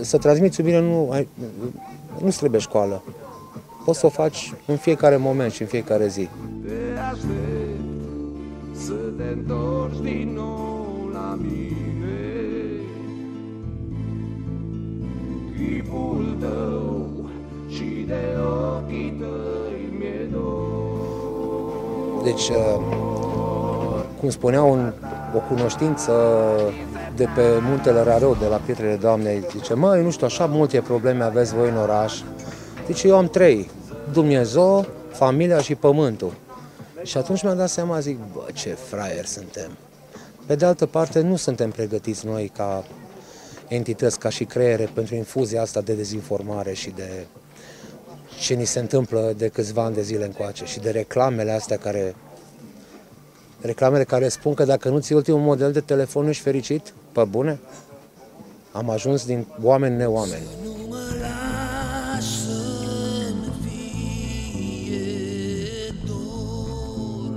Să transmiți iubire nu, ai, nu trebuie școală. Poți să o faci în fiecare moment și în fiecare zi. Te aștept să te întorci din nou la mine Chipul tău și de ochii tăi mi-e dor Deci, uh, cum spunea un, o cunoștință de pe muntele Rarău, de la Pietrele Doamnei, zice, măi, nu știu, așa multe probleme aveți voi în oraș. Zice, eu am trei, Dumnezeu, familia și pământul. Și atunci mi-am dat seama, zic, bă, ce fraier suntem. Pe de altă parte, nu suntem pregătiți noi ca entități, ca și creiere, pentru infuzia asta de dezinformare și de ce ni se întâmplă de câțiva ani de zile încoace și de reclamele astea care reclamele care spun că dacă nu ți ultimul model de telefon nu ești fericit, pe bune? Am ajuns din oameni neoameni. Nu mă lași să-mi fie dor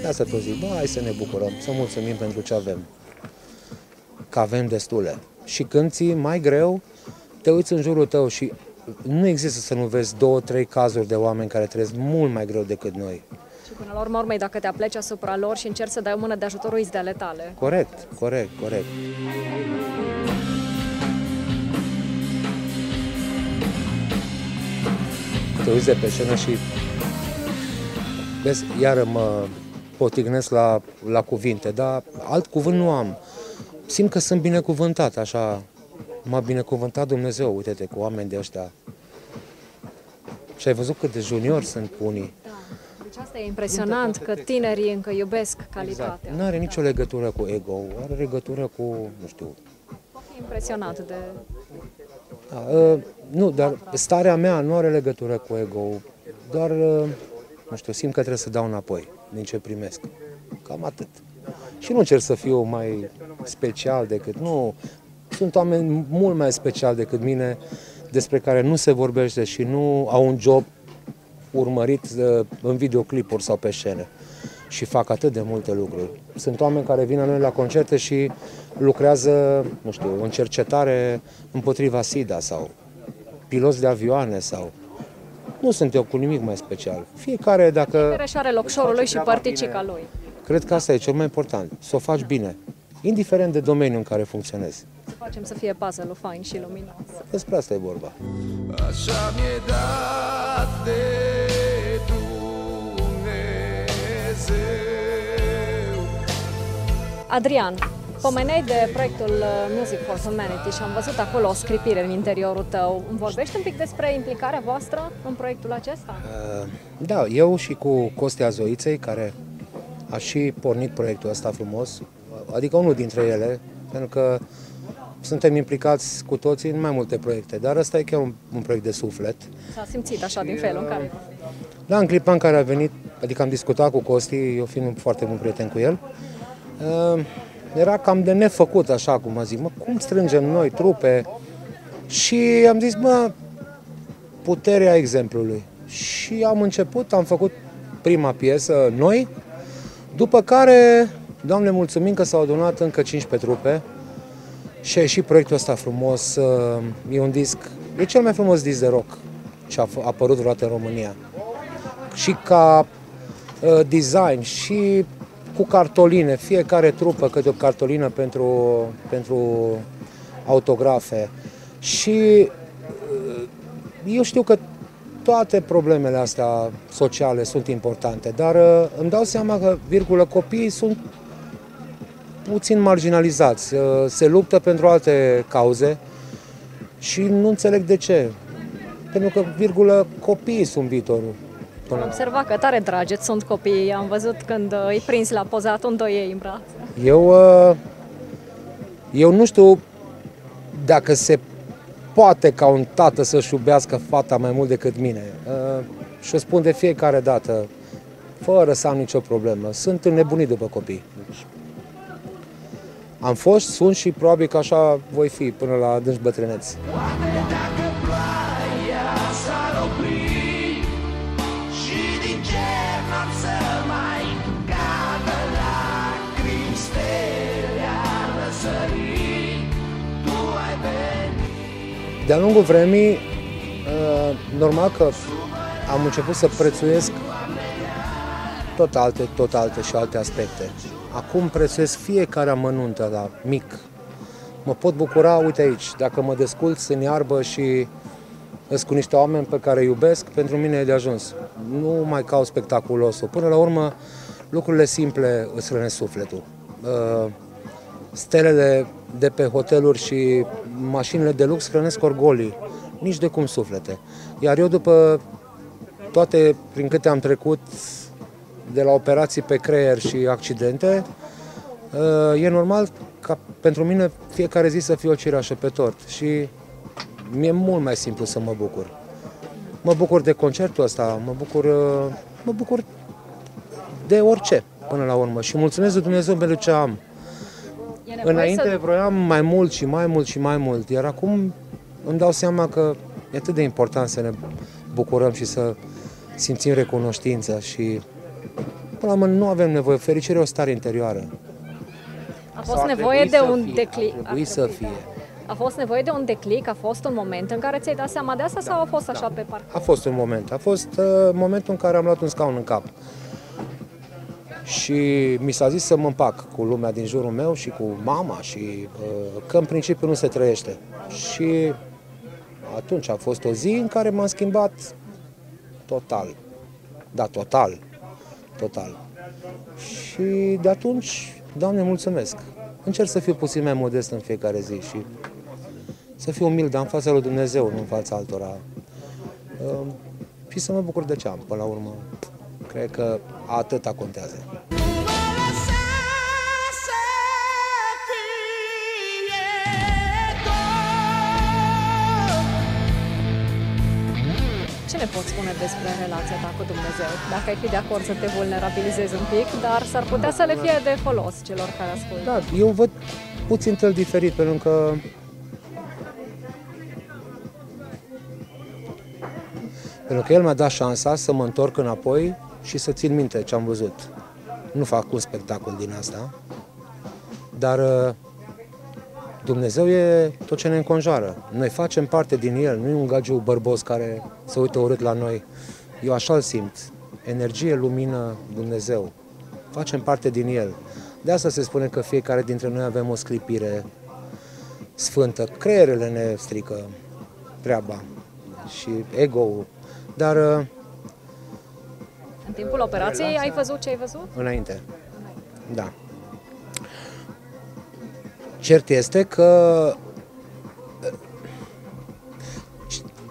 De asta tot zic, bă, hai să ne bucurăm, să mulțumim pentru ce avem. Că avem destule. Și când ți mai greu, te uiți în jurul tău și nu există să nu vezi două, trei cazuri de oameni care trăiesc mult mai greu decât noi. Și până la urmă, urmei, dacă te apleci asupra lor și încerci să dai o mână de ajutor, uiți de ale tale. Corect, corect, corect. Te uiți de pe scenă și vezi, iară mă potignesc la, la cuvinte, dar alt cuvânt nu am. Simt că sunt binecuvântat, așa, m-a binecuvântat Dumnezeu, uite-te, cu oameni de ăștia. Și ai văzut cât de juniori sunt unii. Da. Deci asta e impresionant, că tinerii încă iubesc calitatea. Nu are nicio legătură cu ego, are legătură cu, nu știu, Pot fi impresionat de... Da, uh, nu, dar starea mea nu are legătură cu ego, doar, uh, nu știu, simt că trebuie să dau înapoi din ce primesc. Cam atât. Și nu încerc să fiu mai special decât, nu, sunt oameni mult mai special decât mine, despre care nu se vorbește și nu au un job urmărit uh, în videoclipuri sau pe scenă și fac atât de multe lucruri. Sunt oameni care vin la noi la concerte și lucrează, nu știu, în cercetare împotriva SIDA sau piloți de avioane sau... Nu sunt eu cu nimic mai special. Fiecare, dacă... Care și are locșorul lui și părticica lui. Cred că asta e cel mai important, să o faci bine, indiferent de domeniul în care funcționezi. Să facem să fie puzzle-ul fain și luminos. Despre asta e vorba. Așa mi-e dat de Dumnezeu Adrian, pomeneai de proiectul uh, Music for Humanity și am văzut acolo o scripire în interiorul tău. Îmi vorbești un pic despre implicarea voastră în proiectul acesta? Uh, Da, eu și cu Costea Zoiței, care a și pornit proiectul ăsta frumos, adică unul dintre ele, pentru că suntem implicați cu toții în mai multe proiecte, dar ăsta e chiar un, un proiect de suflet. S-a simțit așa din felul în care... Da, în clipa în care a venit, adică am discutat cu Costi, eu fiind un foarte bun prieten cu el, uh, era cam de nefăcut, așa cum a zis, mă, cum strângem noi trupe? Și am zis, mă, puterea exemplului. Și am început, am făcut prima piesă noi, după care, Doamne, mulțumim că s-au adunat încă 15 trupe și a ieșit proiectul ăsta frumos. uh, E un disc, e cel mai frumos disc de rock ce a f- apărut vreodată în România. Și ca uh, design și cu cartoline, fiecare trupă câte o cartolină pentru, pentru autografe. Și uh, eu știu că toate problemele astea sociale sunt importante, dar uh, îmi dau seama că, virgulă, copiii sunt puțin marginalizați, uh, se luptă pentru alte cauze și nu înțeleg de ce. Pentru că, virgulă, copiii sunt viitorul. Până Am la- observat că tare dragi sunt copiii. Am văzut când uh, îi prins la pozat un doi ei în brațe. Eu, uh, eu nu știu dacă se poate ca un tată să-și iubească fata mai mult decât mine. Uh, Și o spun de fiecare dată, fără să am nicio problemă. Sunt înnebunit după copii. Am fost, sunt și probabil că așa voi fi până la adânci bătrâneți. De-a lungul vremii, uh, normal că am început să prețuiesc tot alte, tot alte și alte aspecte. Acum prețuiesc fiecare amănuntă la mic. Mă pot bucura, uite aici, dacă mă desculț în iarbă și îs cu niște oameni pe care îi iubesc, pentru mine e de ajuns. Nu mai caut spectaculosul. Până la urmă, lucrurile simple îți hrănesc sufletul. Uh, Stelele de pe hoteluri și mașinile de lux hrănesc orgolii, nici de cum suflete. Iar eu după toate prin câte am trecut de la operații pe creier și accidente, uh, e normal ca pentru mine fiecare zi să fie o cireașă pe tort și mi-e mult mai simplu să mă bucur. Mă bucur de concertul ăsta, mă bucur, uh, mă bucur de orice până la urmă și mulțumesc de Dumnezeu pentru ce am. E nevoie Înainte să... vroiam mai mult și mai mult și mai mult, iar acum îmi dau seama că e atât de important să ne bucurăm și să simțim recunoștință și până la urmă nu avem nevoie, fericirea e o stare interioară. A Sau fost ar nevoie trebui de să un fie, declic. ar trebui ar să trebui, fie. da. A fost nevoie de un declic? A fost un moment în care ți-ai dat seama de asta sau a fost așa pe parcurs? A fost un moment, a fost uh, momentul în care am luat un scaun în cap. Și mi s-a zis să mă împac cu lumea din jurul meu și cu mama și uh, că în principiu nu se trăiește. Și atunci a fost o zi în care m-am schimbat total. Da, total. Total. Și de atunci, Doamne, mulțumesc. Încerc să fiu puțin mai modest în fiecare zi și să fiu umil, dar în fața lui Dumnezeu, nu în fața altora. Uh, și să mă bucur de ce am, până la urmă. Cred că atâta contează. Ne poți spune despre relația ta cu Dumnezeu? Dacă ai fi de acord să te vulnerabilizezi un pic, dar s-ar putea să le fie de folos celor care ascultă. Da, eu văd puțin tăl diferit, pentru că pentru că el mi-a dat șansa să mă întorc înapoi și să țin minte ce am văzut. Nu fac un spectacol din asta, dar uh, Dumnezeu e tot ce ne înconjoară. Noi facem parte din El, nu e un gagiu bărbos care se uită urât la noi. Eu așa îl simt. Energie, lumină, Dumnezeu. Facem parte din El. De asta se spune că fiecare dintre noi avem o sclipire sfântă. Creierele ne strică treaba și ego-ul. Dar uh, În timpul operației ai văzut ce ai văzut? înainte. Da. Cert este că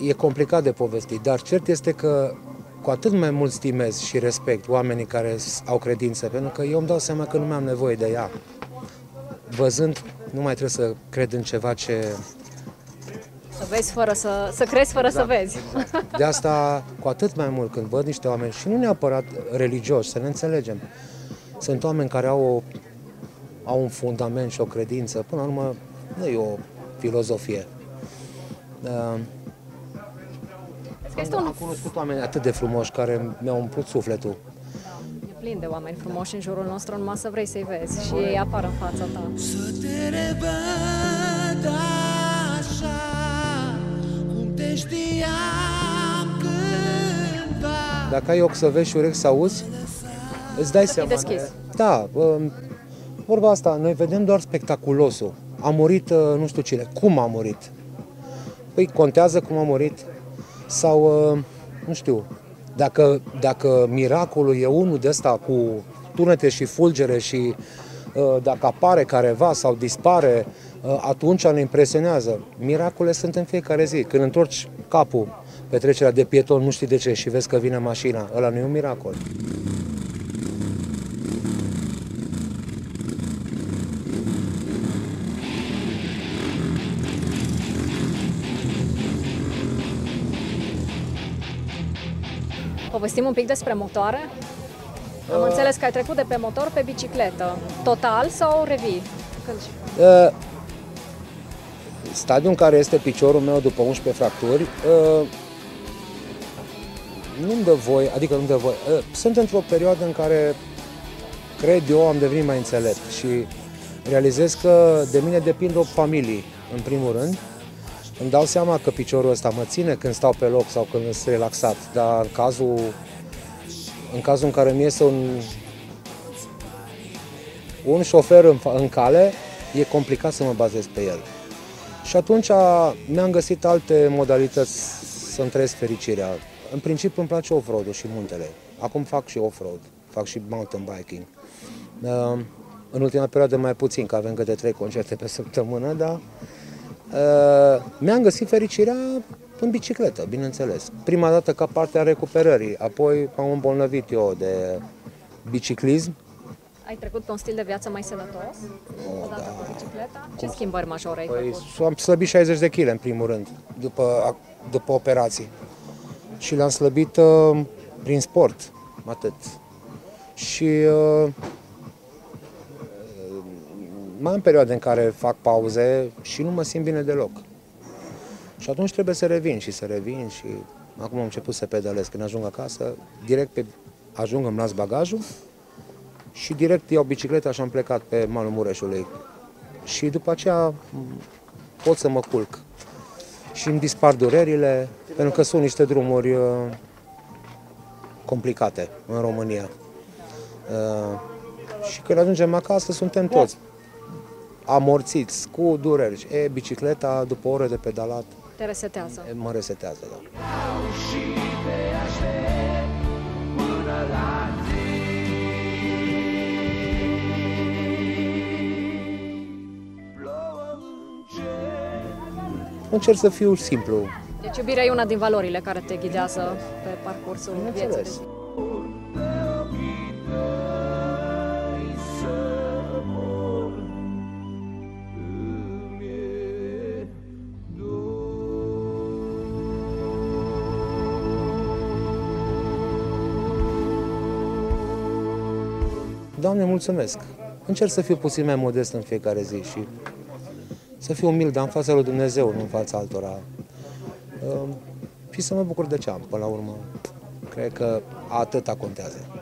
e complicat de povestit, dar cert este că cu atât mai mult stimez și respect oamenii care au credință, pentru că eu îmi dau seama că nu mai am nevoie de ea. Văzând, nu mai trebuie să cred în ceva ce... Să vezi fără să, să crezi fără să vezi. De asta, cu atât mai mult când văd niște oameni, și nu neapărat religioși, să ne înțelegem, sunt oameni care au, o, au un fundament și o credință. Până la urmă, nu e o filozofie. Uh, Că este am, un am cunoscut oameni atât de frumoși care mi-au umplut sufletul. E plin de oameni frumoși în jurul nostru, numai să vrei să-i vezi și ei apar în fața ta. Să te revăd așa Cum te știam cândva Dacă ai ochi să vezi și urechi să auzi, îți dai Să fii seama. deschis. Da, um, vorba asta, noi vedem doar spectaculosul. A murit uh, nu știu cine. Cum a murit? Păi contează cum a murit? Sau, uh, nu știu, dacă, dacă miracolul e unul de ăsta cu tunete și fulgere și uh, dacă apare careva sau dispare, uh, atunci ne impresionează. Miracole sunt în fiecare zi. Când întorci capul pe trecerea de pieton, nu știi de ce și vezi că vine mașina. Ăla nu e un miracol. Povestim un pic despre motoare? Am Uh. înțeles că ai trecut de pe motor pe bicicletă. Total sau revii? Când... Uh, stadiul în care este piciorul meu după 11 fracturi, uh, nu-mi dă voie, adică nu-mi dă voie. Uh, sunt într-o perioadă în care cred eu am devenit mai înțelept și realizez că de mine depind o familie, în primul rând, îmi dau seama că piciorul ăsta mă ține când stau pe loc sau când sunt relaxat, dar în cazul în, cazul în care mi iese un, un șofer în, fa- în cale, e complicat să mă bazez pe el. Și atunci mi-am găsit alte modalități să-mi trăiesc fericirea. În principiu îmi place off-road-ul și muntele. Acum fac și off-road, fac și mountain biking. Uh, În ultima perioadă mai puțin, că avem câte trei concerte pe săptămână, dar uh, mi-am găsit fericirea în bicicletă, bineînțeles. Prima dată ca parte a recuperării, apoi m-am îmbolnăvit eu de biciclism. Ai trecut pe un stil de viață mai sănătos? Odată cu bicicleta? Ce schimbări majore ai Păi, făcut? am slăbit 60 de kg în primul rând, după, după operații. Și le-am slăbit uh, prin sport, atât. Și uh, mai am perioade în care fac pauze și nu mă simt bine deloc. Și atunci trebuie să revin și să revin și acum am început să pedalez. Când ajung acasă, direct pe, ajung, îmi las bagajul și direct iau bicicleta și am plecat pe malul Mureșului. Și după aceea m, pot să mă culc. Și îmi dispar durerile, pentru că sunt niște drumuri uh, complicate în România. Uh, și când ajungem acasă, suntem toți amorțiți, cu dureri. E, bicicleta, după o oră de pedalat, Te resetează. e, mă resetează. Da. și te aștept până la zi. Plouă în cer, Încerc să fiu simplu. Deci iubirea e una din valorile care te ghidează pe parcursul vieții. de Bineînțeles. zi. Doamne, mulțumesc. Încerc să fiu puțin mai modest în fiecare zi și să fiu umil, dar în fața lui Dumnezeu, nu în fața altora. Uh, Și să mă bucur de ce am, până la urmă. Cred că atâta contează.